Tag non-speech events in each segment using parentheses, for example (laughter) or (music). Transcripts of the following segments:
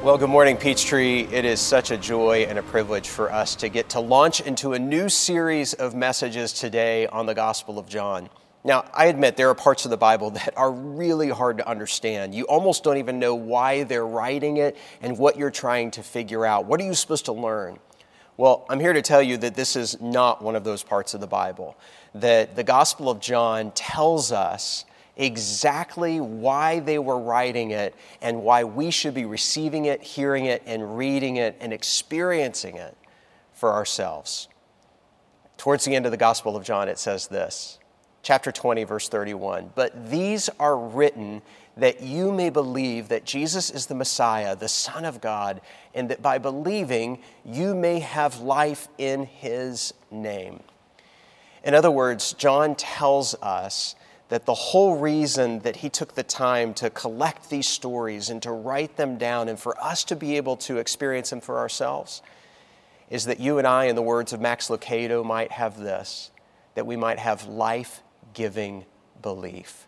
Well, good morning, Peachtree. It is such a joy and a privilege for us to get to launch into a new series of messages today on the Gospel of John. Now, I admit there are parts of the Bible that are really hard to understand. You almost don't even know why they're writing it and what you're trying to figure out. What are you supposed to learn? Well, I'm here to tell you that this is not one of those parts of the Bible. That the Gospel of John tells us exactly why they were writing it and why we should be receiving it, hearing it, and reading it and experiencing it for ourselves. Towards the end of the Gospel of John, it says this chapter 20, verse 31. But these are written that you may believe that Jesus is the Messiah, the Son of God, and that by believing you may have life in his name. In other words, John tells us that the whole reason that he took the time to collect these stories and to write them down and for us to be able to experience them for ourselves is that you and I, in the words of Max Lucado, might have this that we might have life giving belief.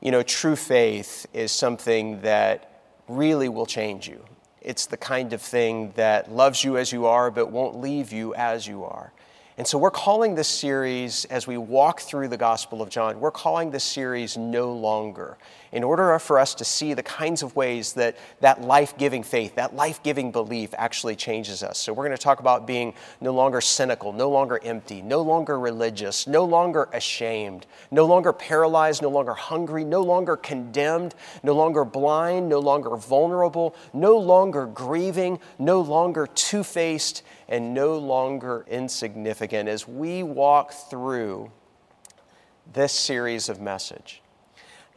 You know, true faith is something that really will change you. It's the kind of thing that loves you as you are, but won't leave you as you are. And so we're calling this series, as we walk through the Gospel of John, we're calling this series No Longer, in order for us to see the kinds of ways that that life giving faith, that life giving belief actually changes us. So we're going to talk about being no longer cynical, no longer empty, no longer religious, no longer ashamed, no longer paralyzed, no longer hungry, no longer condemned, no longer blind, no longer vulnerable, no longer grieving, no longer two faced and no longer insignificant as we walk through this series of message.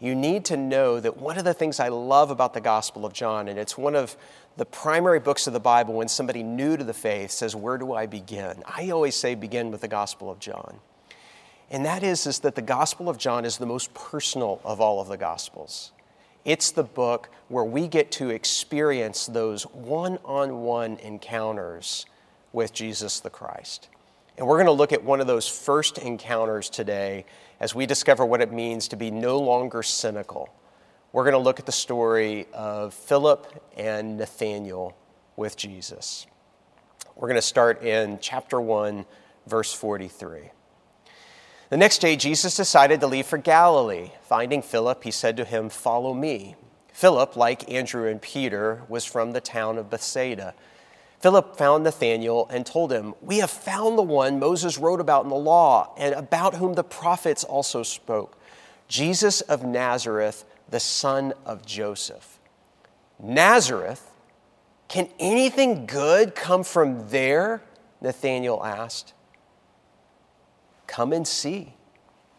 You need to know that one of the things I love about the Gospel of John, and it's one of the primary books of the Bible when somebody new to the faith says, Where do I begin? I always say, Begin with the Gospel of John. And that is, is that the Gospel of John is the most personal of all of the Gospels. It's the book where we get to experience those one on one encounters with Jesus the Christ. And we're going to look at one of those first encounters today as we discover what it means to be no longer cynical. We're going to look at the story of Philip and Nathaniel with Jesus. We're going to start in chapter 1, verse 43. The next day, Jesus decided to leave for Galilee. Finding Philip, he said to him, Follow me. Philip, like Andrew and Peter, was from the town of Bethsaida. Philip found Nathanael and told him, We have found the one Moses wrote about in the law and about whom the prophets also spoke Jesus of Nazareth, the son of Joseph. Nazareth? Can anything good come from there? Nathanael asked. Come and see,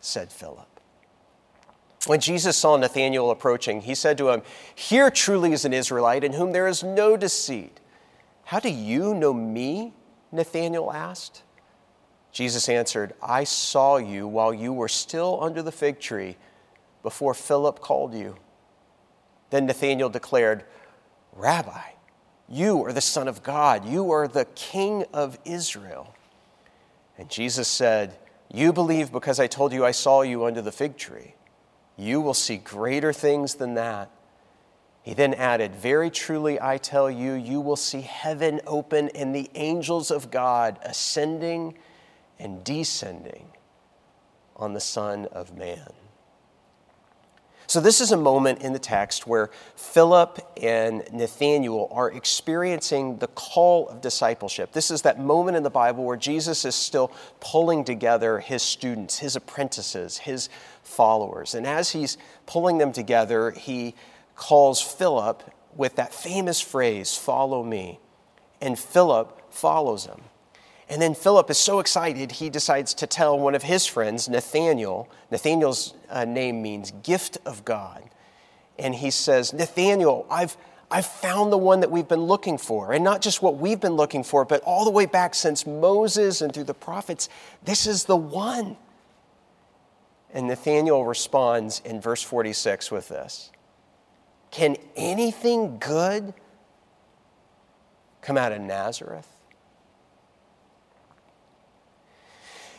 said Philip. When Jesus saw Nathanael approaching, he said to him, Here truly is an Israelite in whom there is no deceit. How do you know me? Nathanael asked. Jesus answered, I saw you while you were still under the fig tree before Philip called you. Then Nathanael declared, Rabbi, you are the Son of God. You are the King of Israel. And Jesus said, You believe because I told you I saw you under the fig tree. You will see greater things than that. He then added, Very truly I tell you, you will see heaven open and the angels of God ascending and descending on the Son of Man. So, this is a moment in the text where Philip and Nathanael are experiencing the call of discipleship. This is that moment in the Bible where Jesus is still pulling together his students, his apprentices, his followers. And as he's pulling them together, he calls Philip with that famous phrase, Follow me. And Philip follows him. And then Philip is so excited, he decides to tell one of his friends, Nathaniel. Nathaniel's uh, name means gift of God. And he says, Nathaniel, I've, I've found the one that we've been looking for. And not just what we've been looking for, but all the way back since Moses and through the prophets, this is the one. And Nathaniel responds in verse 46 with this can anything good come out of Nazareth?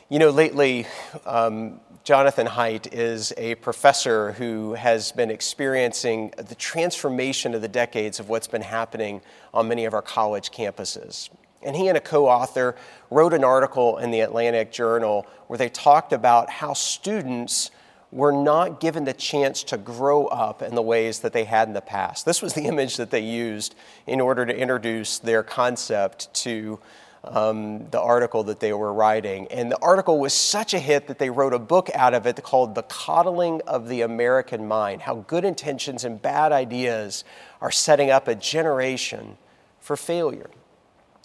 You know, lately, um, Jonathan Haidt is a professor who has been experiencing the transformation of the decades of what's been happening on many of our college campuses. And he and a co author wrote an article in the Atlantic Journal where they talked about how students were not given the chance to grow up in the ways that they had in the past. This was the (laughs) image that they used in order to introduce their concept to um, the article that they were writing. And the article was such a hit that they wrote a book out of it called The Coddling of the American Mind How Good Intentions and Bad Ideas Are Setting Up a Generation for Failure.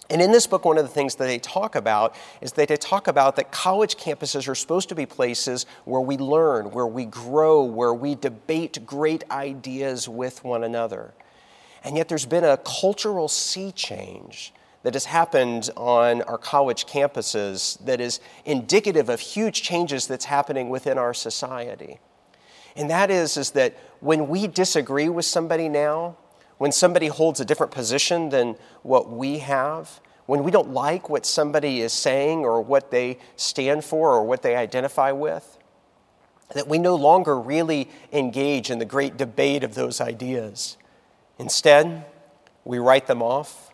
And in this book, one of the things that they talk about is that they talk about that college campuses are supposed to be places where we learn, where we grow, where we debate great ideas with one another. And yet there's been a cultural sea change that has happened on our college campuses that is indicative of huge changes that's happening within our society. And that is, is that when we disagree with somebody now, when somebody holds a different position than what we have, when we don't like what somebody is saying or what they stand for or what they identify with, that we no longer really engage in the great debate of those ideas. Instead, we write them off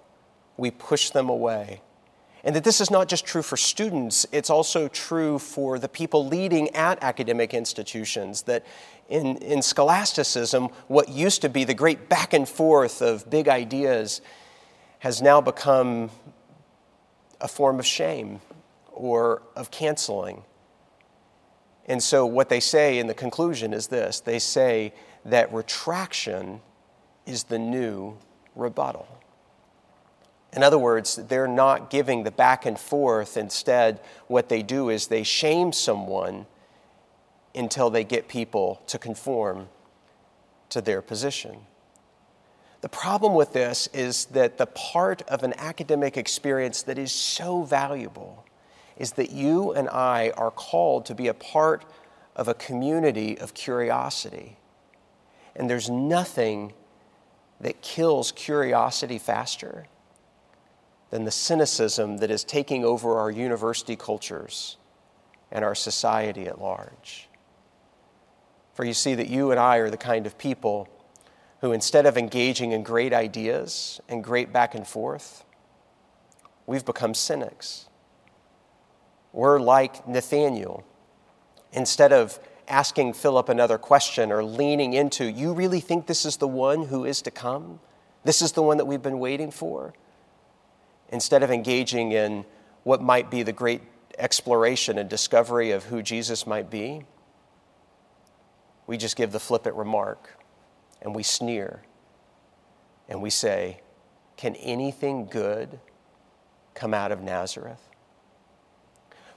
we push them away. And that this is not just true for students, it's also true for the people leading at academic institutions. That in, in scholasticism, what used to be the great back and forth of big ideas has now become a form of shame or of canceling. And so, what they say in the conclusion is this they say that retraction is the new rebuttal. In other words, they're not giving the back and forth. Instead, what they do is they shame someone until they get people to conform to their position. The problem with this is that the part of an academic experience that is so valuable is that you and I are called to be a part of a community of curiosity. And there's nothing that kills curiosity faster than the cynicism that is taking over our university cultures and our society at large. For you see that you and I are the kind of people who, instead of engaging in great ideas and great back and forth, we've become cynics. We're like Nathaniel. Instead of asking Philip another question or leaning into, you really think this is the one who is to come? This is the one that we've been waiting for? Instead of engaging in what might be the great exploration and discovery of who Jesus might be, we just give the flippant remark and we sneer and we say, Can anything good come out of Nazareth?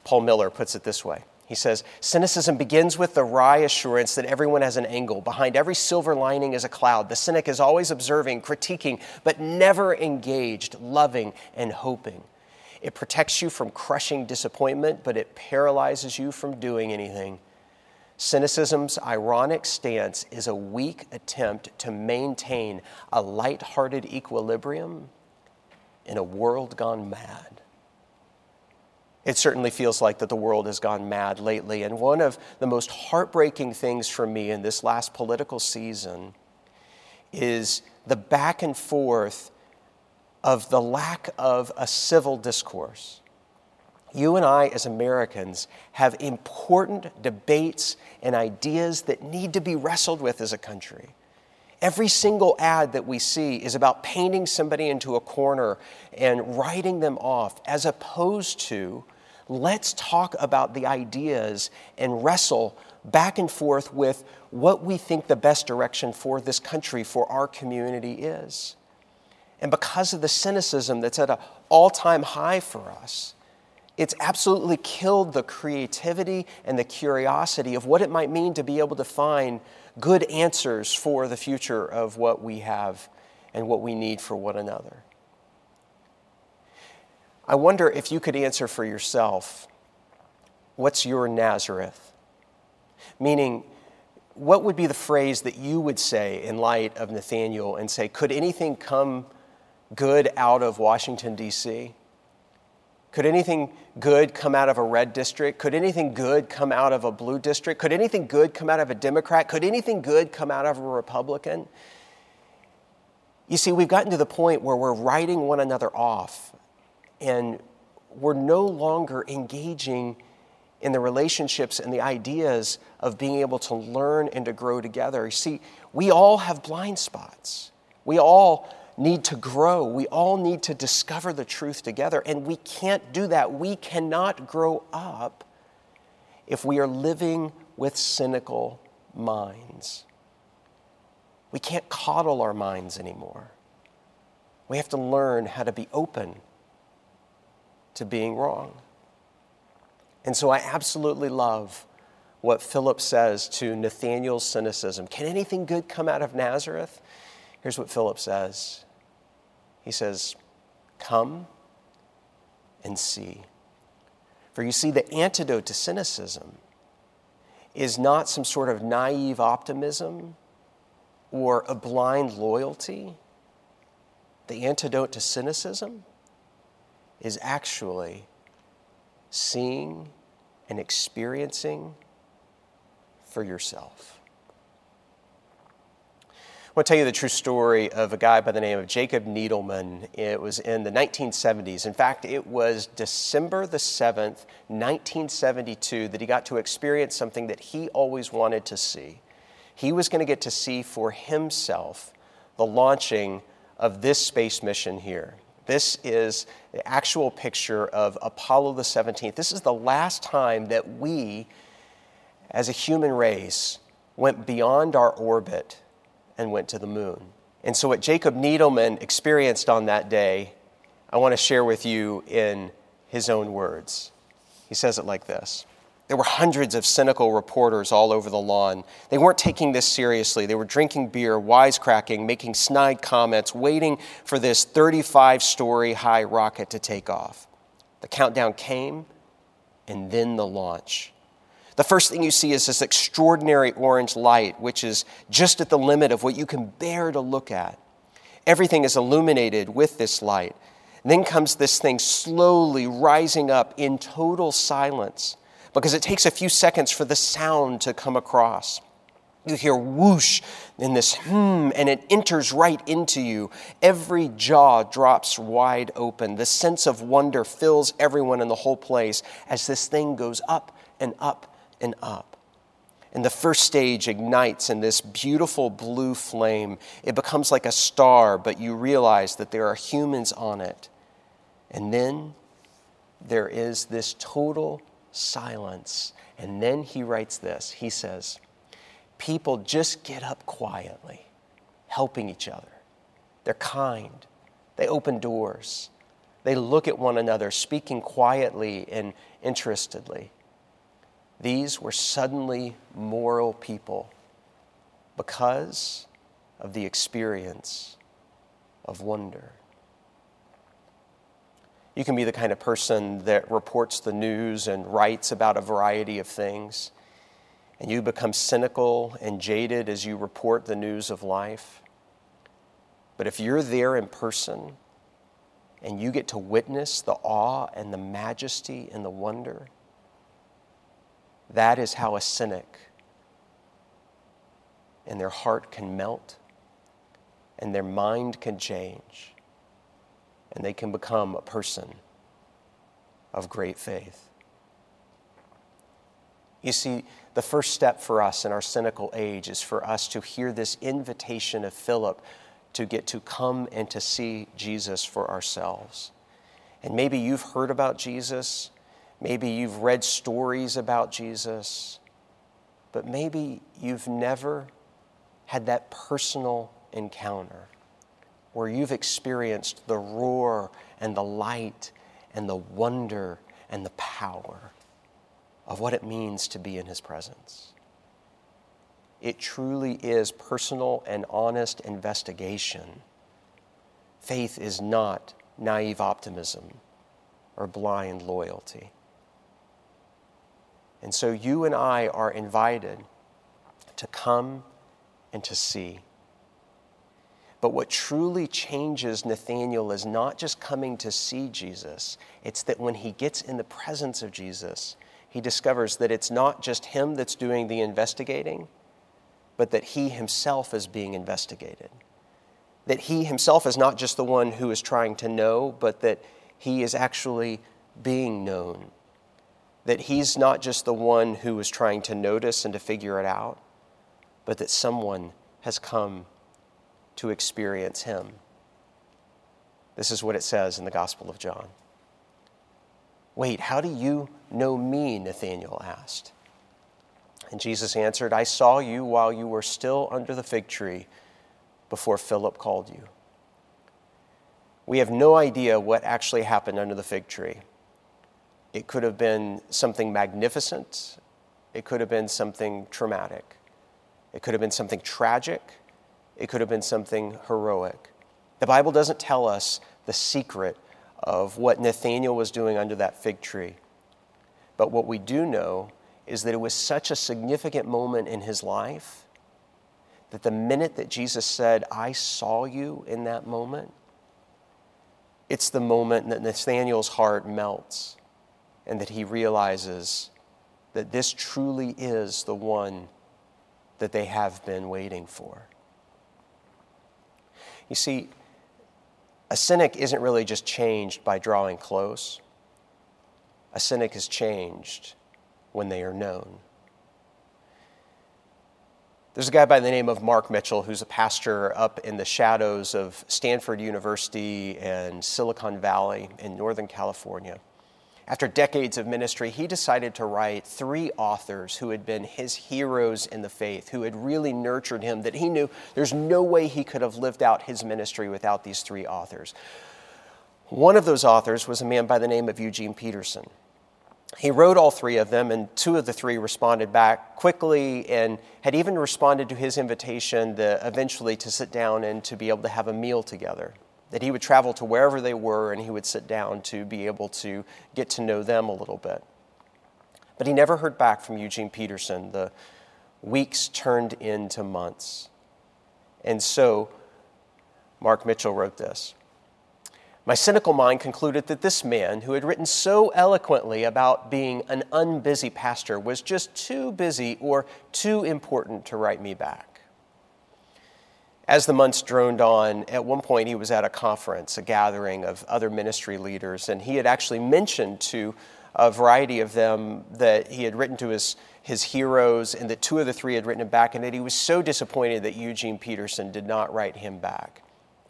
Paul Miller puts it this way he says, Cynicism begins with the wry assurance that everyone has an angle. Behind every silver lining is a cloud. The cynic is always observing, critiquing, but never engaged, loving, and hoping. It protects you from crushing disappointment, but it paralyzes you from doing anything. Cynicism's ironic stance is a weak attempt to maintain a light-hearted equilibrium in a world gone mad. It certainly feels like that the world has gone mad lately. And one of the most heartbreaking things for me in this last political season is the back and forth of the lack of a civil discourse. You and I, as Americans, have important debates and ideas that need to be wrestled with as a country. Every single ad that we see is about painting somebody into a corner and writing them off, as opposed to let's talk about the ideas and wrestle back and forth with what we think the best direction for this country, for our community is. And because of the cynicism that's at an all time high for us, it's absolutely killed the creativity and the curiosity of what it might mean to be able to find good answers for the future of what we have and what we need for one another. I wonder if you could answer for yourself what's your Nazareth? Meaning, what would be the phrase that you would say in light of Nathaniel and say, could anything come good out of Washington, D.C.? Could anything good come out of a red district? Could anything good come out of a blue district? Could anything good come out of a Democrat? Could anything good come out of a Republican? You see, we've gotten to the point where we're writing one another off and we're no longer engaging in the relationships and the ideas of being able to learn and to grow together. You see, we all have blind spots. We all need to grow. We all need to discover the truth together. And we can't do that. We cannot grow up if we are living with cynical minds. We can't coddle our minds anymore. We have to learn how to be open to being wrong. And so I absolutely love what Philip says to Nathanael's cynicism. Can anything good come out of Nazareth? Here's what Philip says He says, Come and see. For you see, the antidote to cynicism is not some sort of naive optimism or a blind loyalty. The antidote to cynicism is actually seeing and experiencing for yourself. I want to tell you the true story of a guy by the name of Jacob Needleman. It was in the 1970s. In fact, it was December the 7th, 1972, that he got to experience something that he always wanted to see. He was going to get to see for himself the launching of this space mission here. This is the actual picture of Apollo the 17th. This is the last time that we, as a human race, went beyond our orbit and went to the moon. And so, what Jacob Needleman experienced on that day, I want to share with you in his own words. He says it like this there were hundreds of cynical reporters all over the lawn. They weren't taking this seriously. They were drinking beer, wisecracking, making snide comments, waiting for this 35 story high rocket to take off. The countdown came, and then the launch. The first thing you see is this extraordinary orange light, which is just at the limit of what you can bear to look at. Everything is illuminated with this light. And then comes this thing slowly rising up in total silence because it takes a few seconds for the sound to come across. You hear whoosh in this hmm, and it enters right into you. Every jaw drops wide open. The sense of wonder fills everyone in the whole place as this thing goes up and up and up. And the first stage ignites in this beautiful blue flame. It becomes like a star, but you realize that there are humans on it. And then there is this total silence. And then he writes this he says, People just get up quietly, helping each other. They're kind, they open doors, they look at one another, speaking quietly and interestedly. These were suddenly moral people because of the experience of wonder. You can be the kind of person that reports the news and writes about a variety of things, and you become cynical and jaded as you report the news of life. But if you're there in person and you get to witness the awe and the majesty and the wonder, that is how a cynic and their heart can melt and their mind can change and they can become a person of great faith. You see, the first step for us in our cynical age is for us to hear this invitation of Philip to get to come and to see Jesus for ourselves. And maybe you've heard about Jesus, maybe you've read stories about Jesus, but maybe you've never had that personal encounter where you've experienced the roar and the light and the wonder and the power of what it means to be in His presence. It truly is personal and honest investigation. Faith is not naive optimism or blind loyalty. And so you and I are invited to come and to see. But what truly changes Nathanael is not just coming to see Jesus, it's that when he gets in the presence of Jesus, he discovers that it's not just him that's doing the investigating, but that he himself is being investigated. That he himself is not just the one who is trying to know, but that he is actually being known. That he's not just the one who is trying to notice and to figure it out, but that someone has come to experience him. This is what it says in the Gospel of John. Wait, how do you know me? Nathanael asked. And Jesus answered, I saw you while you were still under the fig tree before Philip called you. We have no idea what actually happened under the fig tree. It could have been something magnificent, it could have been something traumatic, it could have been something tragic, it could have been something heroic. The Bible doesn't tell us the secret of what Nathanael was doing under that fig tree. But what we do know is that it was such a significant moment in his life that the minute that Jesus said, I saw you in that moment, it's the moment that Nathanael's heart melts and that he realizes that this truly is the one that they have been waiting for. You see, a cynic isn't really just changed by drawing close. A cynic is changed when they are known. There's a guy by the name of Mark Mitchell who's a pastor up in the shadows of Stanford University and Silicon Valley in Northern California. After decades of ministry, he decided to write three authors who had been his heroes in the faith, who had really nurtured him, that he knew there's no way he could have lived out his ministry without these three authors. One of those authors was a man by the name of Eugene Peterson. He wrote all three of them, and two of the three responded back quickly and had even responded to his invitation to eventually to sit down and to be able to have a meal together that he would travel to wherever they were and he would sit down to be able to get to know them a little bit. But he never heard back from Eugene Peterson. The weeks turned into months. And so Mark Mitchell wrote this. My cynical mind concluded that this man, who had written so eloquently about being an unbusy pastor, was just too busy or too important to write me back. As the months droned on, at one point he was at a conference, a gathering of other ministry leaders, and he had actually mentioned to a variety of them that he had written to his, his heroes and that two of the three had written him back, and that he was so disappointed that Eugene Peterson did not write him back.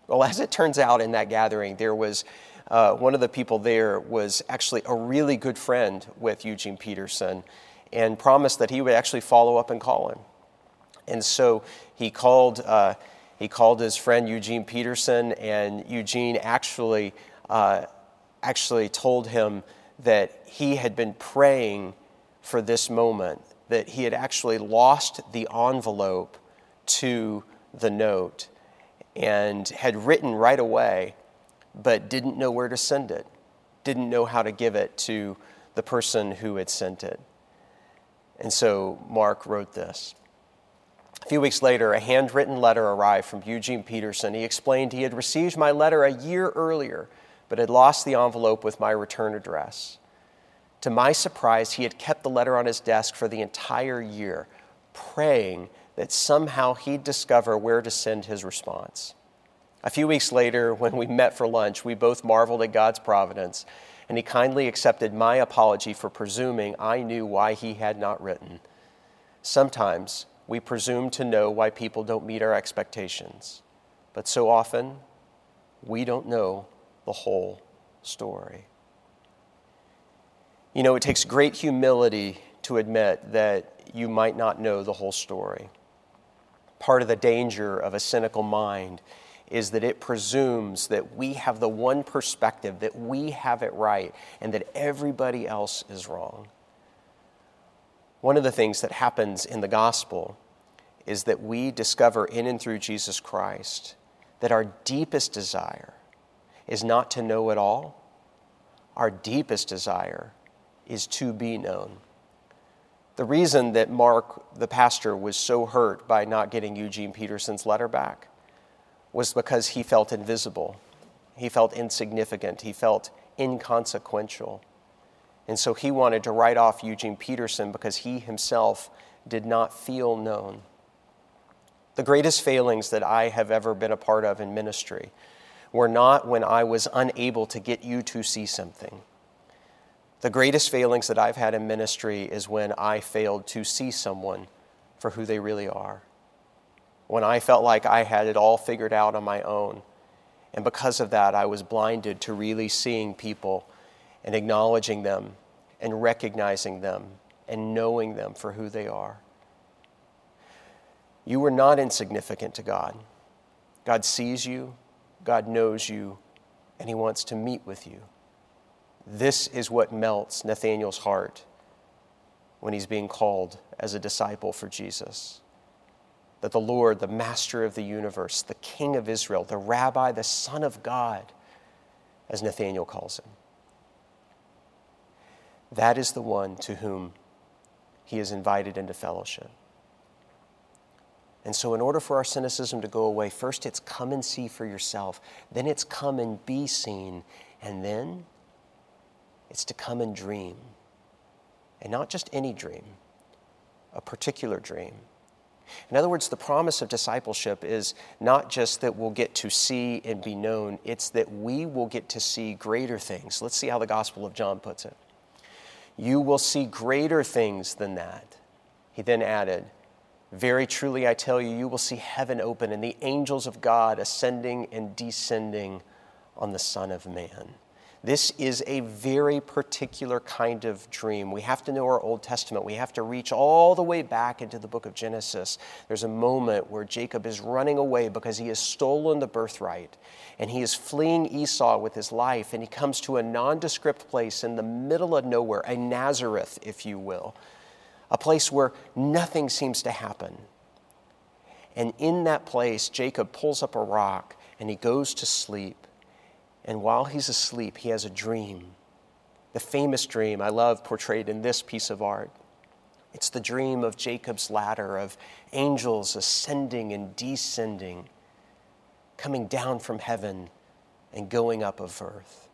Well, as it turns out in that gathering, there was uh, one of the people there was actually a really good friend with Eugene Peterson and promised that he would actually follow up and call him. And so he called. Uh, he called his friend Eugene Peterson, and Eugene actually, uh, actually told him that he had been praying for this moment, that he had actually lost the envelope to the note and had written right away, but didn't know where to send it, didn't know how to give it to the person who had sent it. And so Mark wrote this. A few weeks later, a handwritten letter arrived from Eugene Peterson. He explained he had received my letter a year earlier, but had lost the envelope with my return address. To my surprise, he had kept the letter on his desk for the entire year, praying that somehow he'd discover where to send his response. A few weeks later, (laughs) when we met for lunch, we both marveled at God's providence, and he kindly accepted my apology for presuming I knew why he had not written. Sometimes we presume to know why people don't meet our expectations. But so often, we don't know the whole story. You know, it takes great humility to admit that you might not know the whole story. Part of the danger of a cynical mind is that it presumes that we have the one perspective, that we have it right, and that everybody else is wrong. One of the things that happens in the gospel is that we discover in and through Jesus Christ that our deepest desire is not to know it all, our deepest desire is to be known. The reason that Mark, the pastor, was so hurt by not getting Eugene Peterson's letter back was because he felt invisible, he felt insignificant, he felt inconsequential. And so he wanted to write off Eugene Peterson because he himself did not feel known. The greatest failings that I have ever been a part of in ministry were not when I was unable to get you to see something. The greatest failings that I've had in ministry is when I failed to see someone for who they really are. When I felt like I had it all figured out on my own. And because of that, I was blinded to really seeing people and acknowledging them and recognizing them and knowing them for who they are. You were not insignificant to God. God sees you, God knows you, and He wants to meet with you. This is what melts Nathanael's heart when he's being called as a disciple for Jesus. That the Lord, the master of the universe, the king of Israel, the rabbi, the son of God, as Nathanael calls him, that is the one to whom he is invited into fellowship. And so, in order for our cynicism to go away, first it's come and see for yourself, then it's come and be seen, and then it's to come and dream. And not just any dream, a particular dream. In other words, the promise of discipleship is not just that we'll get to see and be known, it's that we will get to see greater things. Let's see how the Gospel of John puts it. You will see greater things than that. He then added, Very truly I tell you, you will see heaven open and the angels of God ascending and descending on the Son of Man. This is a very particular kind of dream. We have to know our Old Testament. We have to reach all the way back into the book of Genesis. There's a moment where Jacob is running away because he has stolen the birthright and he is fleeing Esau with his life. And he comes to a nondescript place in the middle of nowhere, a Nazareth, if you will, a place where nothing seems to happen. And in that place, Jacob pulls up a rock and he goes to sleep. And while he's asleep, he has a dream. The famous dream I love portrayed in this piece of art. It's the dream of Jacob's ladder, of angels ascending and descending, coming down from heaven and going up of earth.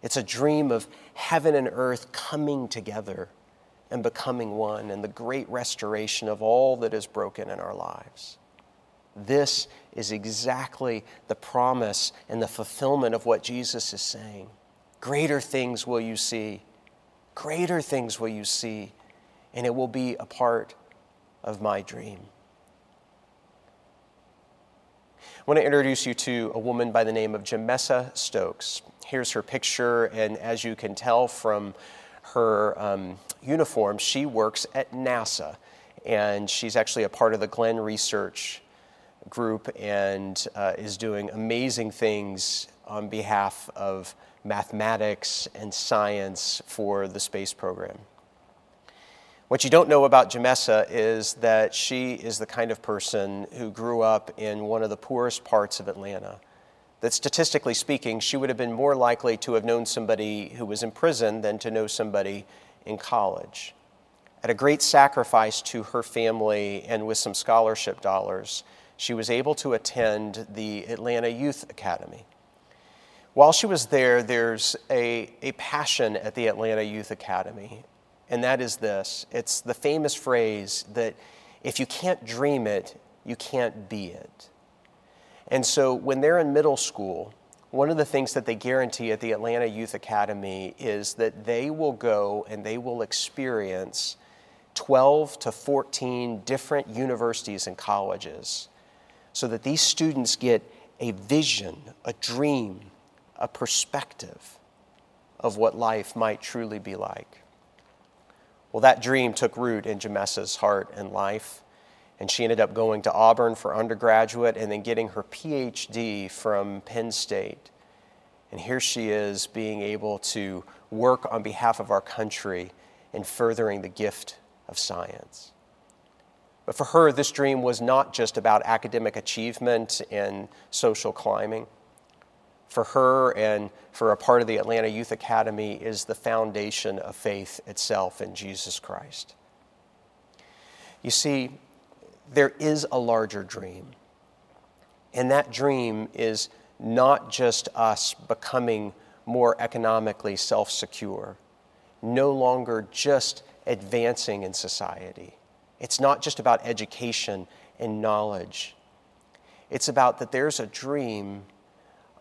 It's a dream of heaven and earth coming together and becoming one, and the great restoration of all that is broken in our lives. This is exactly the promise and the fulfillment of what Jesus is saying. Greater things will you see. Greater things will you see, and it will be a part of my dream. I want to introduce you to a woman by the name of Jamesa Stokes. Here's her picture, and as you can tell from her um, uniform, she works at NASA, and she's actually a part of the Glenn Research group and uh, is doing amazing things on behalf of mathematics and science for the space program. What you don't know about Jamesa is that she is the kind of person who grew up in one of the poorest parts of Atlanta. That statistically speaking, she would have been more likely to have known somebody who was in prison than to know somebody in college. At a great sacrifice to her family and with some scholarship dollars, she was able to attend the Atlanta Youth Academy. While she was there, there's a, a passion at the Atlanta Youth Academy, and that is this it's the famous phrase that if you can't dream it, you can't be it. And so when they're in middle school, one of the things that they guarantee at the Atlanta Youth Academy is that they will go and they will experience 12 to 14 different universities and colleges so that these students get a vision, a dream, a perspective of what life might truly be like. Well, that dream took root in Jamesa's heart and life, and she ended up going to Auburn for undergraduate and then getting her PhD from Penn State. And here she is being able to work on behalf of our country in furthering the gift of science. But for her, this dream was not just about academic achievement and social climbing. For her and for a part of the Atlanta Youth Academy is the foundation of faith itself in Jesus Christ. You see, there is a larger dream. And that dream is not just us becoming more economically self secure, no longer just advancing in society. It's not just about education and knowledge. It's about that there's a dream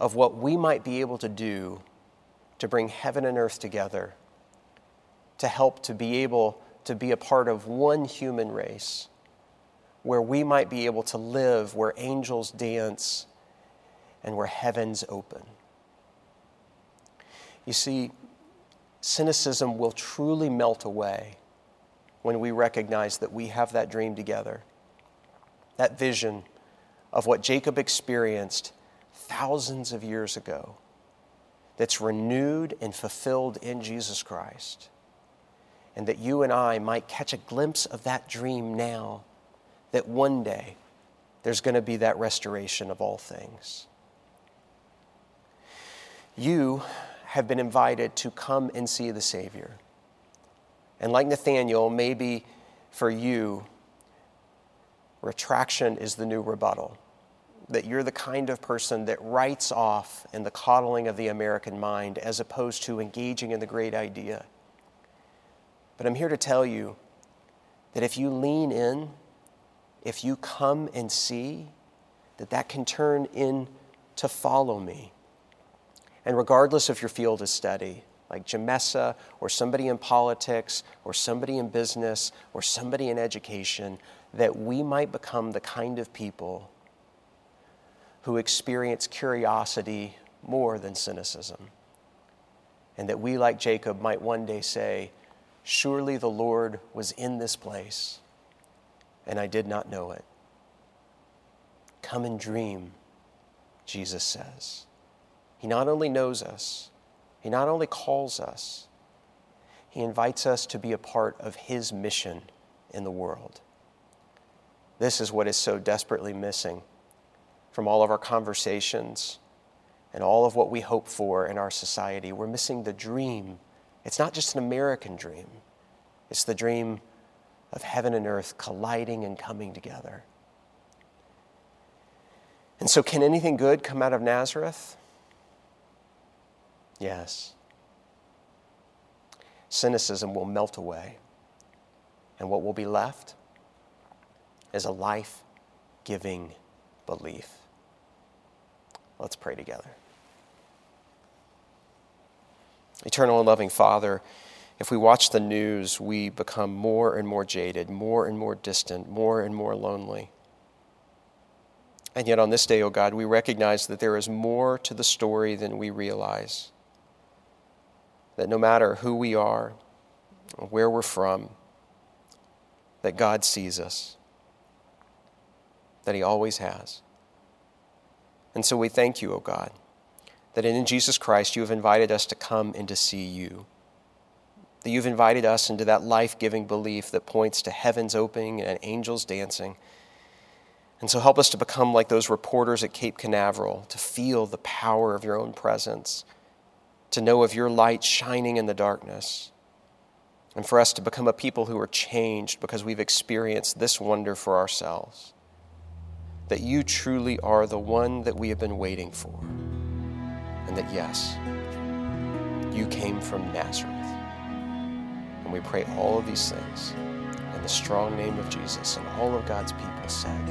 of what we might be able to do to bring heaven and earth together, to help to be able to be a part of one human race where we might be able to live where angels dance and where heaven's open. You see, cynicism will truly melt away when we recognize that we have that dream together, that vision of what Jacob experienced thousands of years ago, that's renewed and fulfilled in Jesus Christ. And that you and I might catch a glimpse of that dream now, that one day there's going to be that restoration of all things. You have been invited to come and see the Savior. And like Nathaniel, maybe for you, retraction is the new rebuttal. That you're the kind of person that writes off in the coddling of the American mind as opposed to engaging in the great idea. But I'm here to tell you that if you lean in, if you come and see, that that can turn in to follow me. And regardless if your field is study, like Jamesa, or somebody in politics, or somebody in business, or somebody in education, that we might become the kind of people who experience curiosity more than cynicism. And that we, like Jacob, might one day say, Surely the Lord was in this place, and I did not know it. Come and dream, Jesus says. He not only knows us, He not only calls us, He invites us to be a part of His mission in the world. This is what is so desperately missing from all of our conversations and all of what we hope for in our society. We're missing the dream. It's not just an American dream, it's the dream of heaven and earth colliding and coming together. And so, can anything good come out of Nazareth? Yes. Cynicism will melt away. And what will be left is a life giving belief. Let's pray together. Eternal and loving Father, if we watch the news, we become more and more jaded, more and more distant, more and more lonely. And yet, on this day, O oh God, we recognize that there is more to the story than we realize that no matter who we are, where we're from, that God sees us, that He always has. And so we thank you, O God, that in Jesus Christ you have invited us to come and to see you. That you've invited us into that life giving belief that points to heaven's opening and angels dancing. And so help us to become like those reporters at Cape Canaveral, to feel the power of your own presence to know of your light shining in the darkness, and for us to become a people who are changed because we've experienced this wonder for ourselves. That you truly are the one that we have been waiting for, and that yes, you came from Nazareth. And we pray all of these things in the strong name of Jesus, and all of God's people said,